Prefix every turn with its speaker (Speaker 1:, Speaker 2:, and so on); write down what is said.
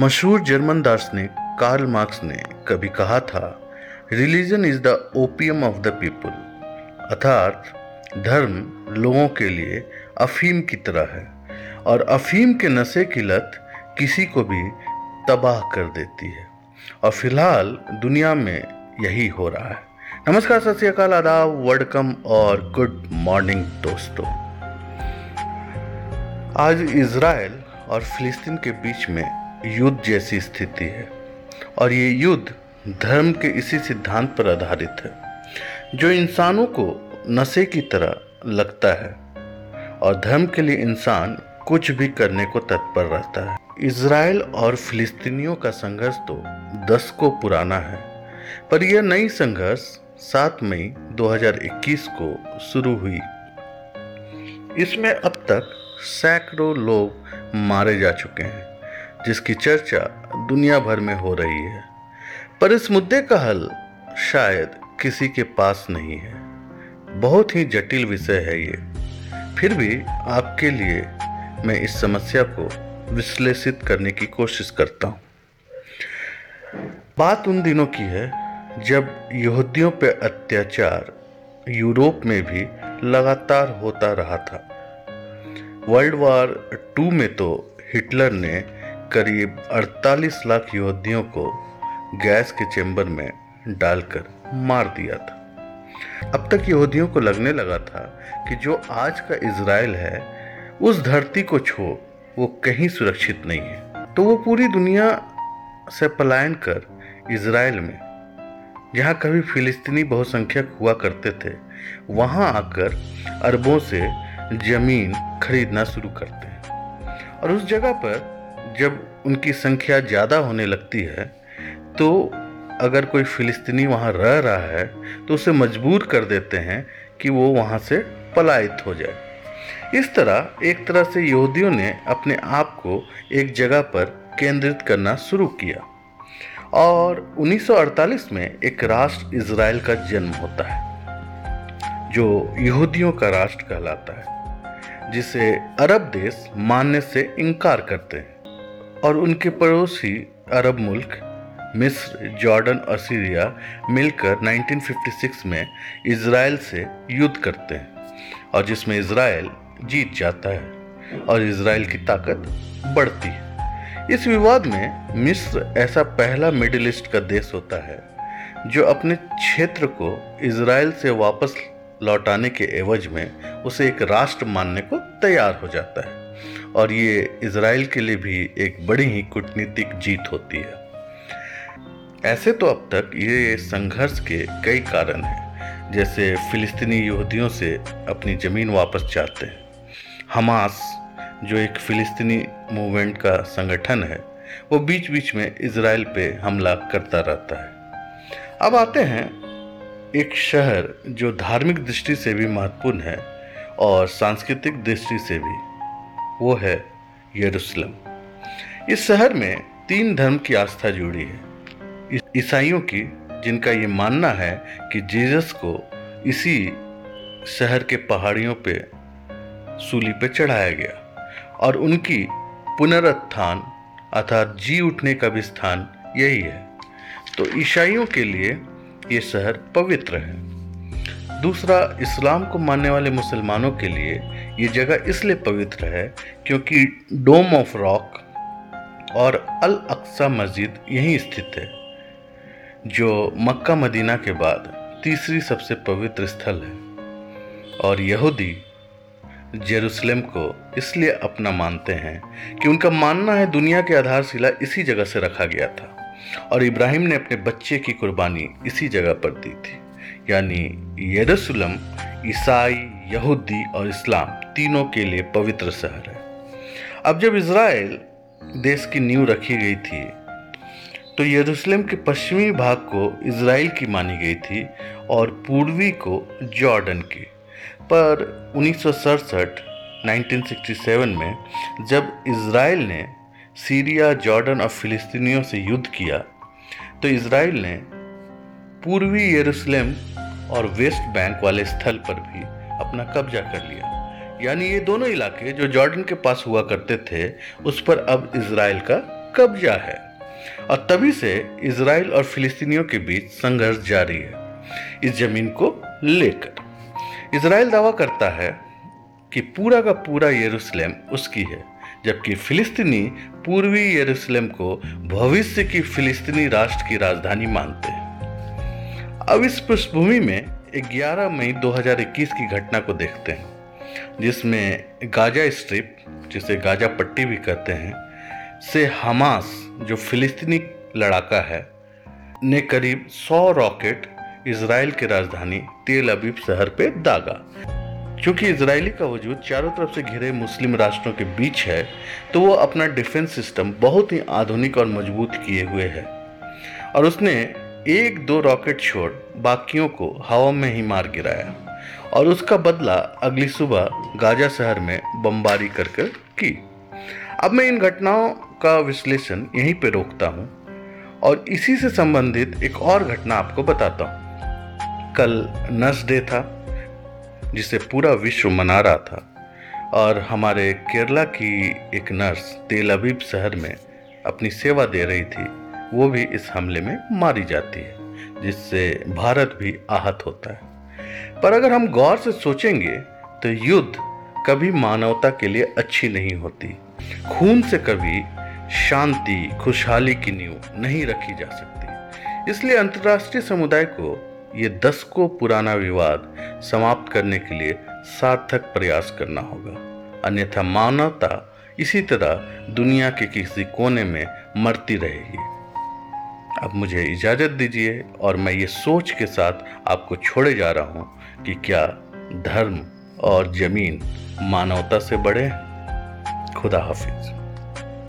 Speaker 1: मशहूर जर्मन दार्शनिक Karl Marx ने कभी कहा था religion is the opium of the people अर्थात, धर्म लोगों के लिए अफीम की तरह है, और अफीम के नशे की लत किसी को भी तबाह कर देती है। और फ़िलहाल दुनिया में यही हो रहा है। नमस्कार, सत श्रीकाल आदाब वेलकम और गुड मॉर्निंग दोस्तों। आज इसराइल और फिलिस्तीन के बीच में युद्ध जैसी स्थिति है। और ये युद्ध धर्म के इसी सिद्धांत पर आधारित है, जो इंसानों को नशे की तरह लगता है और धर्म के लिए इंसान कुछ भी करने को तत्पर रहता है। इसराइल और फिलिस्तीनियों का संघर्ष तो दशकों पुराना है, पर यह नई संघर्ष 7 मई 2021 को शुरू हुई। इसमें अब तक सैकड़ों लोग मारे जा चुके हैं। जिसकी चर्चा दुनिया भर में हो रही है। पर इस मुद्दे का हल शायद किसी के पास नहीं है। बहुत ही जटिल विषय है ये। फिर भी आपके लिए मैं इस समस्या को विश्लेषित करने की कोशिश करता हूँ। बात उन दिनों की है जब यहूदियों पर अत्याचार यूरोप में भी लगातार होता रहा था। वर्ल्ड वार टू में तो हिटलर ने करीब 48 लाख यहूदियों को गैस के चैम्बर में डालकर मार दिया था। अब तक यहूदियों को लगने लगा था कि जो आज का इज़राइल है, उस धरती को छोड़ वो कहीं सुरक्षित नहीं है। तो वो पूरी दुनिया से पलायन कर इसराइल में, जहाँ कभी फिलिस्तीनी बहुसंख्यक हुआ करते थे, वहाँ आकर अरबों से ज़मीन खरीदना शुरू करते हैं। और उस जगह पर जब उनकी संख्या ज़्यादा होने लगती है तो अगर कोई फ़िलिस्तीनी वहाँ रह रहा है तो उसे मजबूर कर देते हैं कि वो वहाँ से पलायित हो जाए। इस तरह एक तरह से यहूदियों ने अपने आप को एक जगह पर केंद्रित करना शुरू किया। और 1948 में एक राष्ट्र इसराइल का जन्म होता है, जो यहूदियों का राष्ट्र कहलाता है, जिसे अरब देश मानने से इनकार करते हैं। और उनके पड़ोसी अरब मुल्क, मिस्र, जॉर्डन और सीरिया मिलकर 1956 में इसराइल से युद्ध करते हैं और जिसमें इसराइल जीत जाता है और इसराइल की ताकत बढ़ती है। इस विवाद में मिस्र ऐसा पहला मिडिल ईस्ट का देश होता है जो अपने क्षेत्र को इसराइल से वापस लौटाने के एवज में उसे एक राष्ट्र मानने को तैयार हो जाता है। और ये इसराइल के लिए भी एक बड़ी ही कूटनीतिक जीत होती है। ऐसे तो अब तक ये संघर्ष के कई कारण हैं, जैसे फिलिस्तीनी यहूदियों से अपनी ज़मीन वापस चाहते हैं। हमास, जो एक फिलिस्तीनी मूवमेंट का संगठन है, वो बीच बीच में इसराइल पे हमला करता रहता है। अब आते हैं एक शहर जो धार्मिक दृष्टि से भी महत्वपूर्ण है और सांस्कृतिक दृष्टि से भी। वो है यरूशलेम। इस शहर में तीन धर्म की आस्था जुड़ी है। ईसाइयों की, जिनका ये मानना है कि जीसस को इसी शहर के पहाड़ियों पे, सूली पे चढ़ाया गया और उनकी पुनरुत्थान अर्थात जी उठने का भी स्थान यही है। तो ईसाइयों के लिए ये शहर पवित्र है। दूसरा, इस्लाम को मानने वाले मुसलमानों के लिए ये जगह इसलिए पवित्र है क्योंकि डोम ऑफ़ रॉक और अल अक्सा मस्जिद यहीं स्थित है, जो मक्का मदीना के बाद तीसरी सबसे पवित्र स्थल है। और यहूदी जेरूसलम को इसलिए अपना मानते हैं कि उनका मानना है दुनिया के आधारशिला इसी जगह से रखा गया था और इब्राहिम ने अपने बच्चे की कुर्बानी इसी जगह पर दी थी, यानी यरूशलेम, ईसाई, यहूदी और इस्लाम। तीनों के लिए पवित्र शहर है। अब जब इसराइल देश की नींव रखी गई थी तो यरूशलेम के पश्चिमी भाग को इसराइल की मानी गई थी और पूर्वी को जॉर्डन की। पर उन्नीस 1967 में जब इसराइल ने सीरिया, जॉर्डन और फिलिस्तीनियों से युद्ध किया तो इसराइल ने पूर्वी यरूशलेम और वेस्ट बैंक वाले स्थल पर भी अपना कब्जा कर लिया। यानी ये दोनों इलाके जो जॉर्डन के पास हुआ करते थे, उस पर अब इसराइल का कब्जा है। और तभी से इसराइल और फिलिस्तीनियों के बीच संघर्ष जारी है, इस ज़मीन को लेकर। इसराइल दावा करता है कि पूरा का पूरा यरूशलेम उसकी है, जबकि फिलिस्तीनी पूर्वी यरूशलेम को भविष्य की फिलिस्तीनी राष्ट्र की राजधानी मानते हैं। अब इस पृष्ठभूमि में 11 मई 2021 की घटना को देखते हैं। जिसमें गाजा स्ट्रिप, जिसे गाजा पट्टी भी कहते हैं, से हमास, जो फिलिस्तीनी लड़ाका है, ने करीब 100 रॉकेट इसराइल की राजधानी तेल अबीब शहर पे दागा। क्योंकि इसराइली का वजूद चारों तरफ़ से घिरे मुस्लिम राष्ट्रों के बीच है तो वो अपना डिफेंस सिस्टम बहुत ही आधुनिक और मज़बूत किए हुए है। और उसने एक दो रॉकेट छोड़ बाकियों को हवा में ही मार गिराया। और उसका बदला अगली सुबह गाजा शहर में बमबारी कर कर की। अब मैं इन घटनाओं का विश्लेषण यहीं पर रोकता हूँ और इसी से संबंधित एक और घटना आपको बताता हूँ। कल नर्स डे था, जिसे पूरा विश्व मना रहा था और हमारे केरला की एक नर्स तेल अबीब शहर में अपनी सेवा दे रही थी, वो भी इस हमले में मारी जाती है, जिससे भारत भी आहत होता है। पर अगर हम गौर से सोचेंगे तो युद्ध कभी मानवता के लिए अच्छी नहीं होती। खून से कभी शांति, खुशहाली की नींव नहीं रखी जा सकती। इसलिए अंतर्राष्ट्रीय समुदाय को ये दशकों पुराना विवाद समाप्त करने के लिए सार्थक प्रयास करना होगा। अन्यथा मानवता इसी तरह दुनिया के किसी कोने में मरती रहेगी। अब मुझे इजाज़त दीजिए और मैं ये सोच के साथ आपको छोड़े जा रहा हूँ कि क्या धर्म और ज़मीन मानवता से बड़े खुदा हाफिज़।